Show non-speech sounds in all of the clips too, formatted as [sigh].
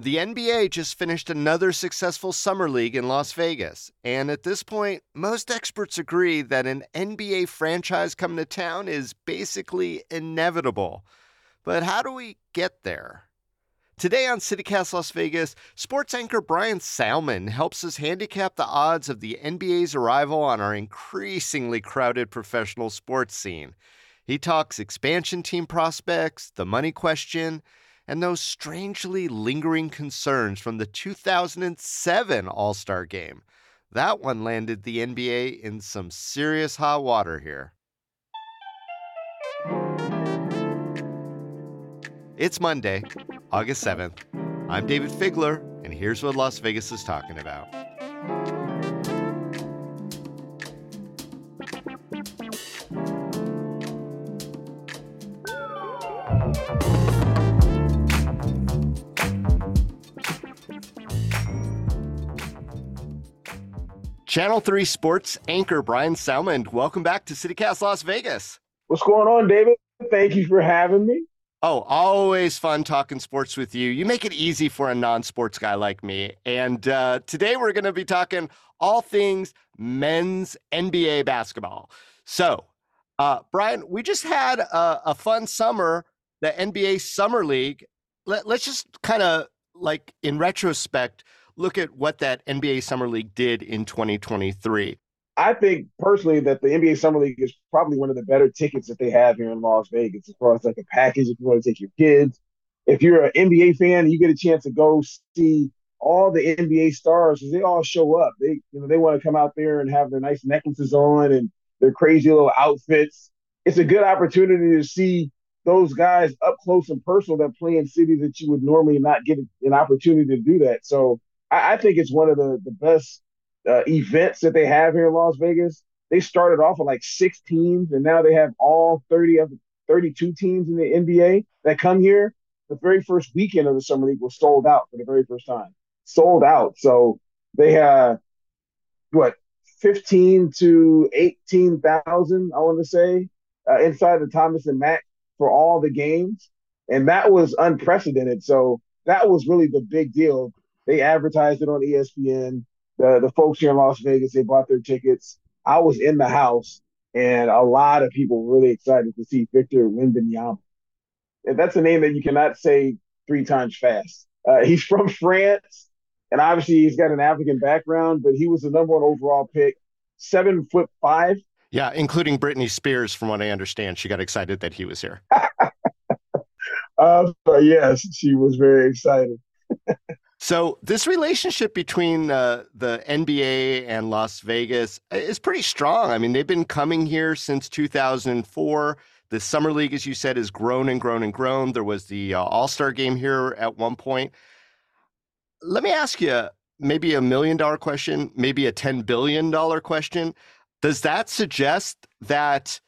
The NBA just finished another successful summer league in Las Vegas. And at this point, most experts agree that an NBA franchise coming to town is basically inevitable. But how do we get there? Today on CityCast Las Vegas, sports anchor Bryan Salmond helps us handicap the odds of the NBA's arrival on our increasingly crowded professional sports scene. He talks expansion team prospects, the money question, and those strangely lingering concerns from the 2007 All Star game. That one landed the NBA in some serious hot water here. It's Monday, August 7th. I'm Dayvid Figler, and here's what Las Vegas is talking about. Channel 3 Sports anchor Bryan Salmond, welcome back to CityCast Las Vegas. What's going on, Dayvid? Thank you for having me. Oh, always fun talking sports with you. You make it easy for a non sports guy like me. And uh, today we're going to be talking all things men's NBA basketball. So, uh, Bryan, we just had a, a fun summer, the NBA Summer League. Let, let's just kind of like in retrospect, look at what that NBA Summer League did in 2023. I think personally that the NBA Summer League is probably one of the better tickets that they have here in Las Vegas as far as like a package if you want to take your kids. If you're an NBA fan, you get a chance to go see all the NBA stars because they all show up. They you know they want to come out there and have their nice necklaces on and their crazy little outfits. It's a good opportunity to see those guys up close and personal that play in cities that you would normally not get an opportunity to do that. So I, I think it's one of the, the best uh, events that they have here in Las Vegas. They started off with like six teams, and now they have all 30 of 32 teams in the NBA that come here. The very first weekend of the Summer League was sold out for the very first time. Sold out. So they have what 15 to 18,000, I want to say, uh, inside the Thomas and Mack for all the games. And that was unprecedented. So that was really the big deal. They advertised it on ESPN. The the folks here in Las Vegas, they bought their tickets. I was in the house, and a lot of people were really excited to see Victor Wembanyama. And that's a name that you cannot say three times fast. Uh, [laughs] he's from France, and obviously he's got an African background, but he was the number one overall pick, seven foot five. Yeah, including Britney Spears, from what I understand. She got excited that he was here. [laughs] uh, yes, she was very excited. [laughs] So this relationship between uh, the NBA and Las Vegas is pretty strong. I mean, they've been coming here since 2004. The summer league, as you said, has grown and grown and grown. There was the uh, All Star game here at one point. Let me ask you maybe a million dollar question, maybe a $10 billion question. Does that suggest that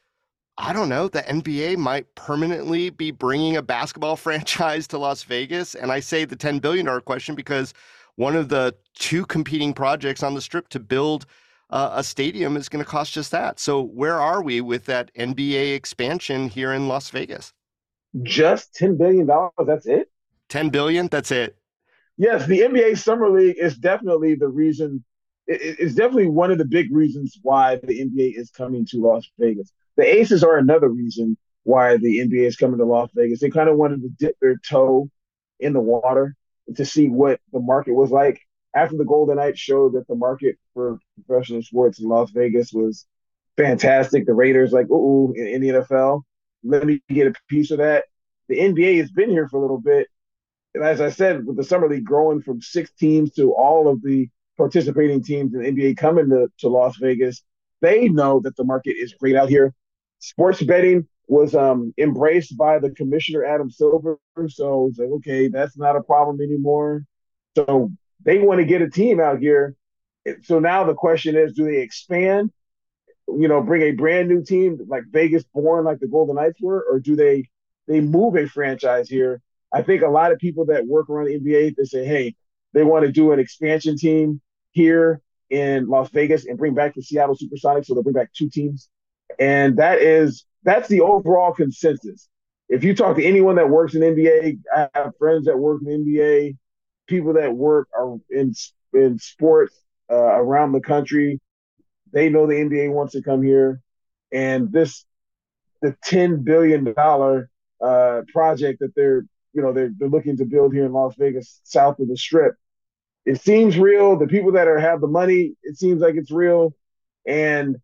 I don't know, the NBA might permanently be bringing a basketball [laughs] franchise to Las Vegas. And I say the $10 billion question because one of the two competing projects on the strip to build uh, a stadium is going to cost just that. So, where are we with that NBA expansion here in Las Vegas? Just $10 billion. That's it? 10 billion, That's it. Yes, the NBA Summer League is definitely the reason. It's definitely one of the big reasons why the NBA is coming to Las Vegas the Aces are another reason why the NBA is coming to Las Vegas. They kind of wanted to dip their toe in the water to see what the market was like. After the Golden Knights showed that the market for professional sports in Las Vegas was fantastic, the Raiders like, ooh, in, in the NFL, let me get a piece of that. The NBA has been here for a little bit. And as I said, with the summer league growing from six teams to all of the participating teams in the NBA coming to, to Las Vegas, they know that the market is great out here sports betting was um, embraced by the commissioner Adam Silver. So it's like, okay, that's not a problem anymore. So they want to get a team out here. So now the question is, do they expand? You know, bring a brand new team like Vegas born, like the Golden Knights were, or do they they move a franchise here? I think a lot of people that work around the NBA they say, hey, they want to do an expansion team here in Las Vegas and bring back the Seattle Supersonics. So they'll bring back two teams and that is that's the overall consensus. If you talk to anyone that works in NBA, I have friends that work in NBA. people that work in in sports uh, around the country. They know the NBA wants to come here, and this the ten billion dollar uh, project that they're you know they're they're looking to build here in Las Vegas, south of the Strip. It seems real. The people that are have the money, it seems like it's real, and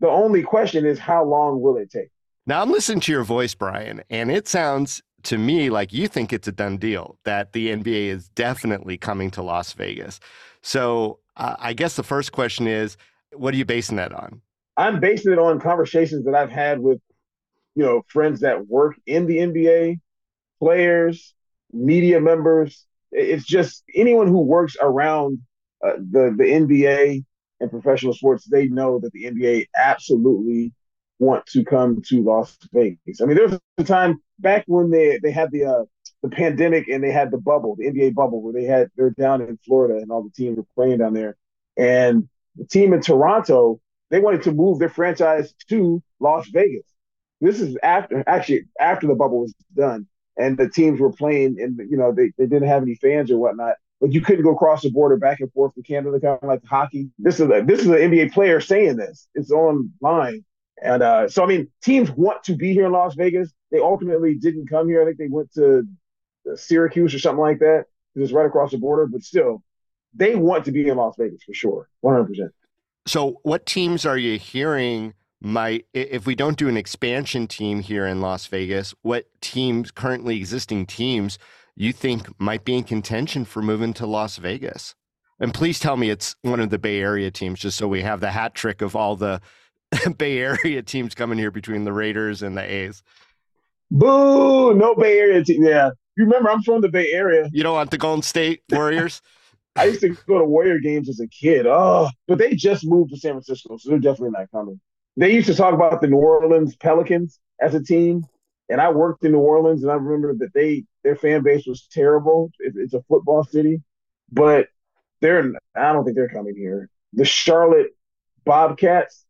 the only question is how long will it take? Now I'm listening to your voice, Bryan, and it sounds to me like you think it's a done deal that the NBA is definitely coming to Las Vegas. So uh, I guess the first question is, what are you basing that on? I'm basing it on conversations that I've had with, you know, friends that work in the NBA, players, media members. It's just anyone who works around uh, the the NBA and professional sports. They know that the NBA absolutely want to come to Las Vegas. I mean, there was a time back when they they had the uh, the pandemic and they had the bubble, the NBA bubble, where they had they're down in Florida and all the teams were playing down there, and the team in Toronto they wanted to move their franchise to Las Vegas. This is after actually after the bubble was done and the teams were playing and you know they, they didn't have any fans or whatnot but you couldn't go across the border back and forth to Canada, kind of like hockey. This is a, this is an NBA player saying this. It's online, and uh, so, I mean, teams want to be here in Las Vegas. They ultimately didn't come here. I think they went to Syracuse or something like that. It's right across the border, but still, they want to be in Las Vegas for sure, 100%. So, what teams are you hearing might, if we don't do an expansion team here in Las Vegas, what teams, currently existing teams, you think might be in contention for moving to Las Vegas? And please tell me it's one of the Bay Area teams, just so we have the hat trick of all the [laughs] Bay Area teams coming here between the Raiders and the A's. Boo! No Bay Area team. Yeah, you remember I'm from the Bay Area. You don't want the Golden State [laughs] Warriors. I used to go to Warrior games as a kid. Oh, but they just moved to San Francisco, so they're definitely not coming. They used to talk about the New Orleans Pelicans as a team, and I worked in New Orleans, and I remember that they their fan base was terrible. It, it's a football city, but they're I don't think they're coming here. The Charlotte Bobcats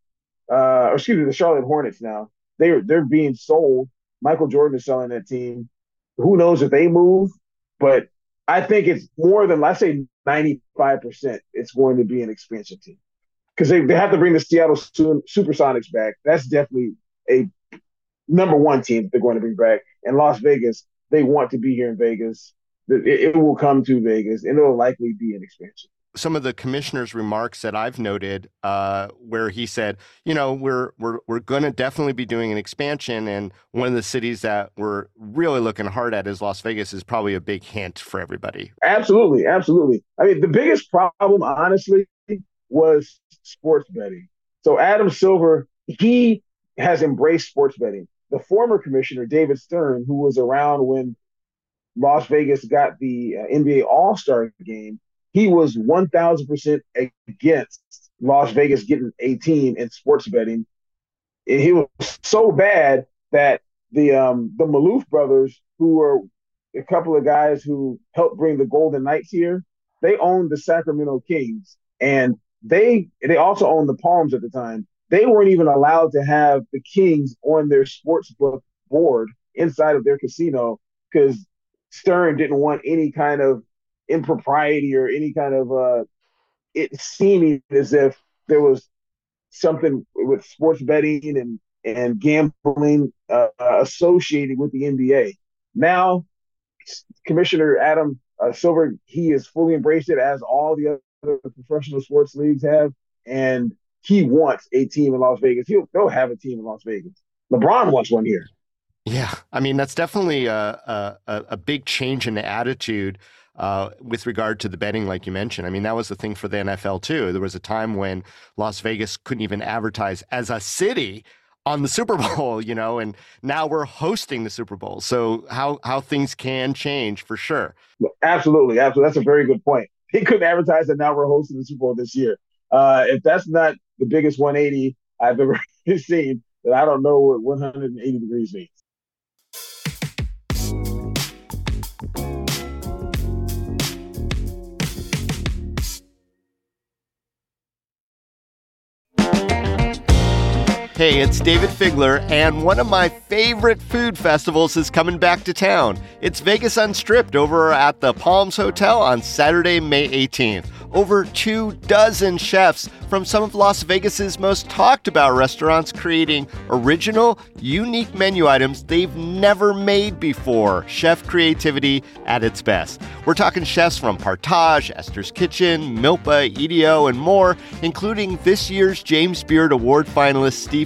uh, excuse me, the Charlotte Hornets now. They're they're being sold. Michael Jordan is selling that team. Who knows if they move? But I think it's more than let's say ninety five percent. It's going to be an expansion team because they, they have to bring the Seattle Supersonics back. That's definitely a number one team they're going to bring back. And Las Vegas, they want to be here in Vegas. It, it will come to Vegas, and it will likely be an expansion some of the commissioner's remarks that I've noted, uh, where he said, you know, we're we're we're going to definitely be doing an expansion, and one of the cities that we're really looking hard at is Las Vegas. Is probably a big hint for everybody. Absolutely, absolutely. I mean, the biggest problem, honestly, was sports betting. So Adam Silver, he has embraced sports betting. The former commissioner, David Stern, who was around when Las Vegas got the uh, NBA All Star game he was 1000% against Las Vegas getting a team in sports betting. And he was so bad that the um, the Maloof brothers, who were a couple of guys who helped bring the Golden Knights here, they owned the Sacramento Kings, and they they also owned the Palms at the time. They weren't even allowed to have the Kings on their sports book board inside of their casino because Stern didn't want any kind of impropriety or any kind of uh, it seeming as if there was something with sports betting and and gambling uh, associated with the NBA. Now, Commissioner Adam uh, Silver he has fully embraced it as all the other professional sports leagues have, and he wants a team in Las Vegas. He'll they'll have a team in Las Vegas. LeBron wants one here. Yeah, I mean that's definitely a a, a big change in the attitude uh, with regard to the betting, like you mentioned. I mean, that was the thing for the NFL too. There was a time when Las Vegas couldn't even advertise as a city on the Super [laughs] Bowl, you know, and now we're hosting the Super Bowl. So how how things can change for sure. Absolutely, absolutely. That's a very good point. They couldn't advertise that now we're hosting the Super Bowl this year. Uh, if that's not the biggest 180 I've ever [laughs] seen, that I don't know what 180 degrees means. Hey, it's Dayvid Figler, and one of my favorite food festivals is coming back to town. It's Vegas Unstripped over at the Palms Hotel on Saturday, May 18th. Over two dozen chefs from some of Las Vegas's most talked about restaurants creating original, unique menu items they've never made before. Chef creativity at its best. We're talking chefs from Partage, Esther's Kitchen, Milpa, EDO, and more, including this year's James Beard Award finalist Steve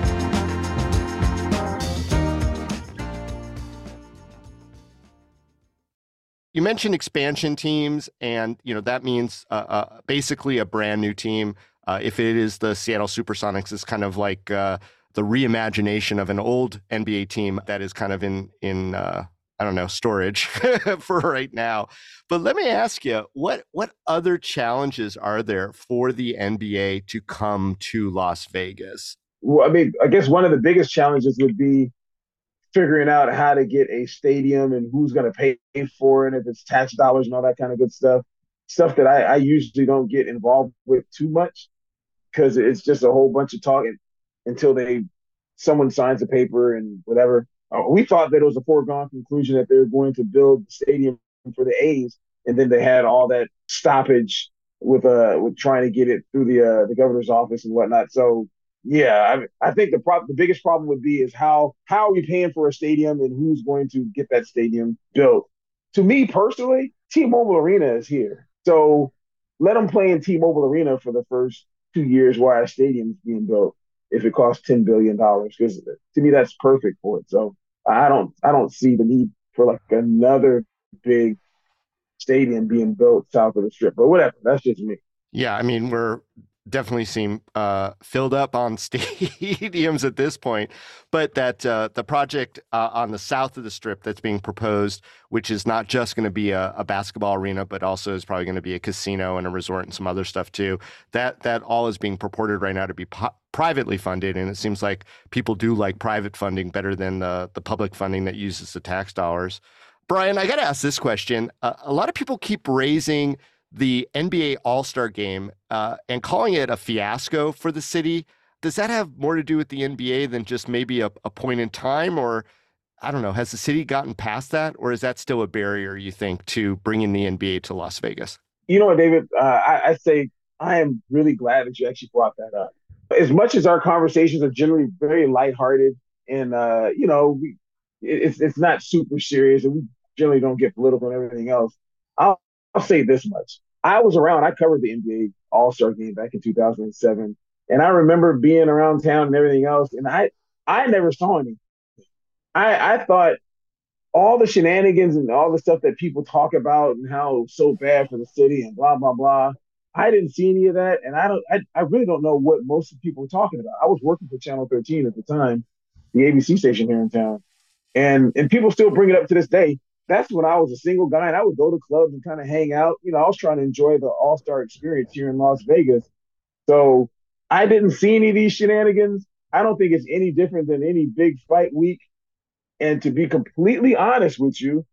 You mentioned expansion teams, and you know that means uh, uh, basically a brand new team. Uh, if it is the Seattle SuperSonics, it's kind of like uh, the reimagination of an old NBA team that is kind of in in uh, I don't know storage [laughs] for right now. But let me ask you, what what other challenges are there for the NBA to come to Las Vegas? Well, I mean, I guess one of the biggest challenges would be figuring out how to get a stadium and who's going to pay for it, and if it's tax dollars and all that kind of good stuff. Stuff that I, I usually don't get involved with too much because it's just a whole bunch of talking until they someone signs a paper and whatever. Uh, we thought that it was a foregone conclusion that they were going to build the stadium for the A's, and then they had all that stoppage with uh with trying to get it through the uh, the governor's office and whatnot. So yeah, I, I think the pro- the biggest problem would be is how how are we paying for a stadium and who's going to get that stadium built. To me personally, T-Mobile Arena is here, so let them play in T-Mobile Arena for the first two years while a stadium's being built. If it costs ten billion dollars, because to me that's perfect for it. So I don't I don't see the need for like another big stadium being built south of the strip. But whatever, that's just me. Yeah, I mean we're definitely seem uh, filled up on [laughs] stadiums at this point. But that uh, the project uh, on the south of the strip that's being proposed, which is not just going to be a, a, basketball arena, but also is probably going to be a casino and a resort and some other stuff too. That that all is being purported right now to be po- privately funded, and it seems like people do like private funding better than the the public funding that uses the tax dollars. Bryan, I got to ask this question. Uh, a lot of people keep raising the NBA All Star game uh, and calling it a fiasco for the city. Does that have more to do with the NBA than just maybe a, a point in time? Or I don't know, has the city gotten past that? Or is that still a barrier, you think, to bringing the NBA to Las Vegas? You know what, Dayvid? Uh, I, I say I am really glad that you actually brought that up. As much as our conversations are generally very lighthearted and, uh, you know, we, it's, it's not super serious and we generally don't get political and everything else. I'll, I'll say this much. I was around, I covered the NBA All Star game back in 2007. And I remember being around town and everything else. And I, I never saw any. I, I thought all the shenanigans and all the stuff that people talk about and how so bad for the city and blah, blah, blah. I didn't see any of that. And I don't, I, I really don't know what most people were talking about. I was working for Channel 13 at the time, the ABC station here in town. And, and people still bring it up to this day that's when I was a single guy and I would go to clubs and kind of hang out. You know, I was trying to enjoy the all star experience here in Las Vegas. So I didn't see any of these shenanigans. I don't think it's any different than any big fight week. And to be completely honest with you,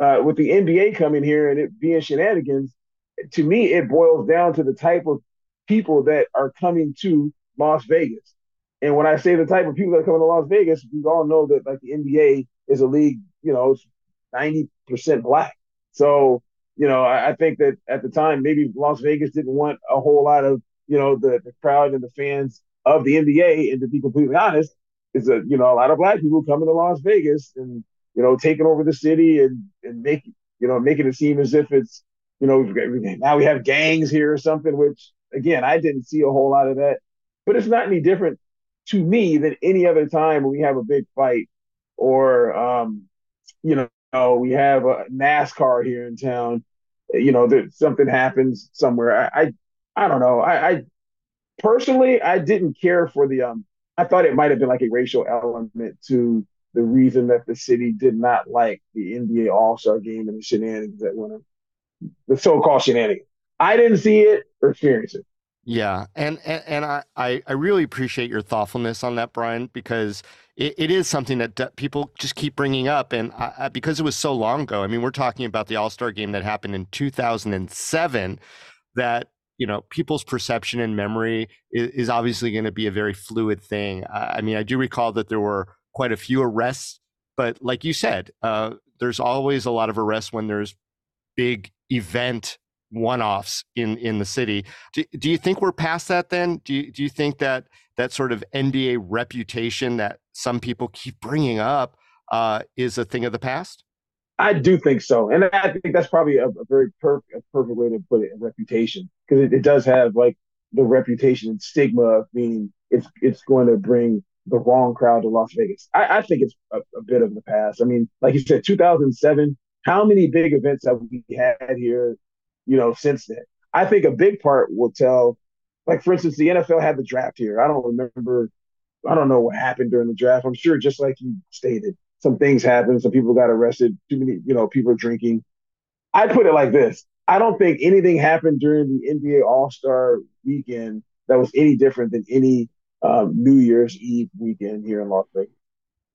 uh, with the NBA coming here and it being shenanigans, to me, it boils down to the type of people that are coming to Las Vegas. And when I say the type of people that are coming to Las Vegas, we all know that like the NBA is a league, you know, 90% black. So, you know, I, I, think that at the time, maybe Las Vegas didn't want a whole lot of, you know, the, the crowd and the fans of the NBA. And to be completely honest, is a, you know, a lot of black people coming to Las Vegas and, you know, taking over the city and, and making, you know, making it seem as if it's, you know, now we have gangs here or something, which again, I didn't see a whole lot of that. But it's not any different to me than any other time when we have a big fight or, um, you know, know, we have a NASCAR here in town. You know, that something happens somewhere. I, I, I don't know. I, I personally, I didn't care for the um. I thought it might have been like a racial element to the reason that the city did not like the NBA All Star game and the shenanigans that went on, the so called shenanigans. I didn't see it or experience it. Yeah, and and, and I, I really appreciate your thoughtfulness on that, Bryan, because it, it is something that people just keep bringing up, and I, because it was so long ago. I mean, we're talking about the All Star game that happened in 2007. That you know, people's perception and memory is, is obviously going to be a very fluid thing. I mean, I do recall that there were quite a few arrests, but like you said, uh, there's always a lot of arrests when there's big event one-offs in in the city. Do, do you think we're past that then? Do you, do you think that that sort of NBA reputation that some people keep bringing up uh, is a thing of the past? I do think so, and I think that's probably a, a very per- a perfect way to put it. Reputation, because it, it, does have like the reputation and stigma of being it's it's going to bring the wrong crowd to Las Vegas. I, I think it's a, a, bit of the past. I mean, like you said, 2007. How many big events have we had here you know, since then. I think a big part will tell, like for instance, the NFL had the draft here. I don't remember, I don't know what happened during the draft. I'm sure, just like you stated, some things happened. Some people got arrested. Too many, you know, people drinking. I put it like this: I don't think anything happened during the NBA All Star weekend that was any different than any um, New Year's Eve weekend here in Las Vegas.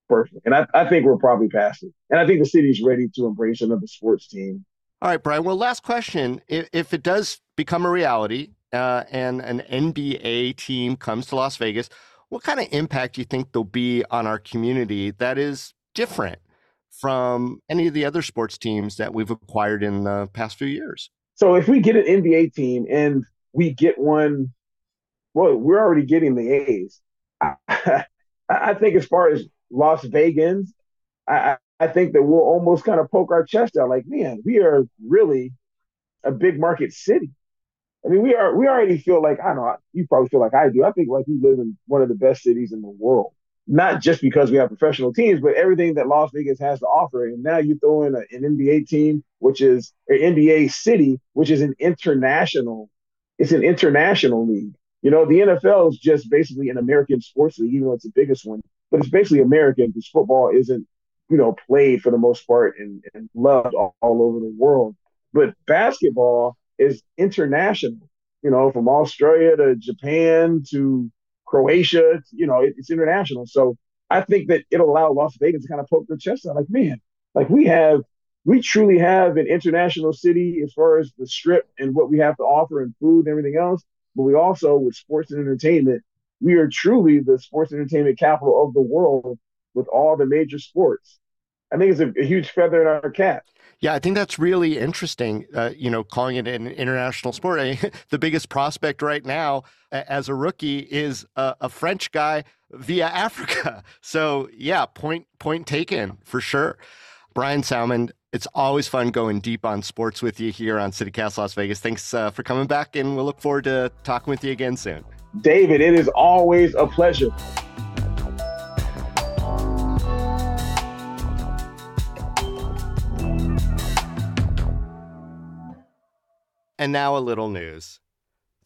Personally, and I, I think we're probably past it. And I think the city's ready to embrace another sports team all right, Bryan. Well, last question. If, if it does become a reality uh, and an NBA team comes to Las Vegas, what kind of impact do you think there'll be on our community that is different from any of the other sports teams that we've acquired in the past few years? So, if we get an NBA team and we get one, well, we're already getting the A's. [laughs] I, I think as far as Las Vegans, I, I think that we'll almost kind of poke our chest out like, man, we are really a big market city. I mean, we are we already feel like I know you probably feel like I do. I think like we live in one of the best cities in the world. Not just because we have professional teams, but everything that Las Vegas has to offer. And now you throw in a, an NBA team, which is an NBA city, which is an international. It's an international league. You know, the NFL is just basically an American sports league, even though it's the biggest one. But it's basically American because football isn't you know, played for the most part and, and loved all, all over the world. But basketball is international, you know, from Australia to Japan to Croatia, you know, it, it's international. So I think that it'll allow Las Vegas to kind of poke their chest out like, man, like we have, we truly have an international city as far as the strip and what we have to offer and food and everything else. But we also, with sports and entertainment, we are truly the sports and entertainment capital of the world with all the major sports. I think it's a, a huge feather in our cap. Yeah, I think that's really interesting. Uh, you know, calling it an international sport. I mean, [laughs] the biggest prospect right now as a rookie is a, a, French guy via [laughs] Africa. So yeah, point point taken for sure. Bryan Salmond, it's always fun going deep on sports with you here on CityCast Las Vegas. Thanks uh, for coming back, and we'll look forward to talking with you again soon. Dayvid, it is always a pleasure. And now a little news.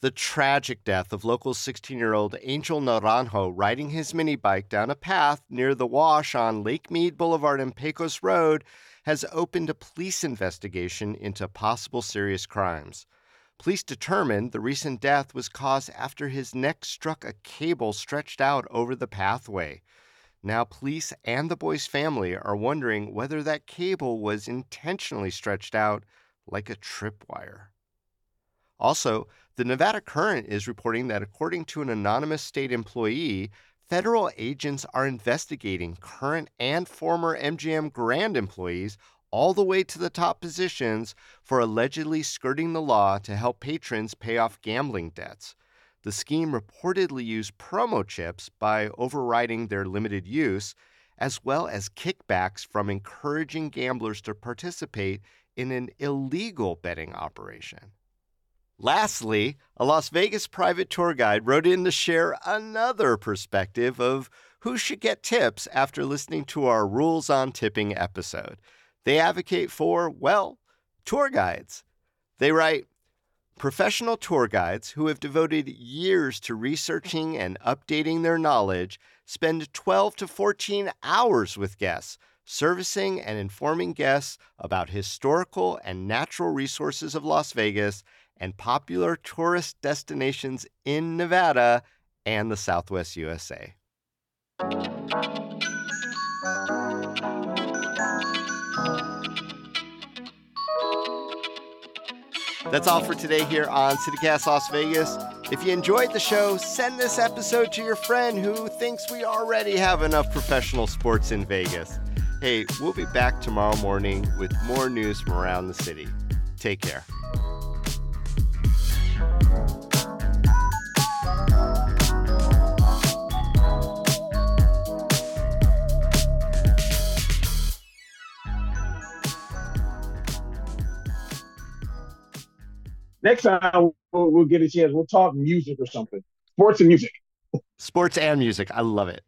The tragic death of local 16 year old Angel Naranjo riding his mini bike down a path near the wash on Lake Mead Boulevard and Pecos Road has opened a police investigation into possible serious crimes. Police determined the recent death was caused after his neck struck a cable stretched out over the pathway. Now, police and the boy's family are wondering whether that cable was intentionally stretched out like a tripwire. Also, the Nevada Current is reporting that according to an anonymous state employee, federal agents are investigating current and former MGM Grand employees all the way to the top positions for allegedly skirting the law to help patrons pay off gambling debts. The scheme reportedly used promo chips by overriding their limited use, as well as kickbacks from encouraging gamblers to participate in an illegal betting operation. Lastly, a Las Vegas private tour guide wrote in to share another perspective of who should get tips after listening to our Rules on Tipping episode. They advocate for, well, tour guides. They write, Professional tour guides who have devoted years to researching and updating their knowledge spend 12 to 14 hours with guests, servicing and informing guests about historical and natural resources of Las Vegas and popular tourist destinations in Nevada and the Southwest USA. That's all for today here on CityCast Las Vegas. If you enjoyed the show, send this episode to your friend who thinks we already have enough professional sports in Vegas. Hey, we'll be back tomorrow morning with more news from around the city. Take care. Next time we'll, we'll get a chance. We'll talk music or something. Sports and music. Sports and music. I love it.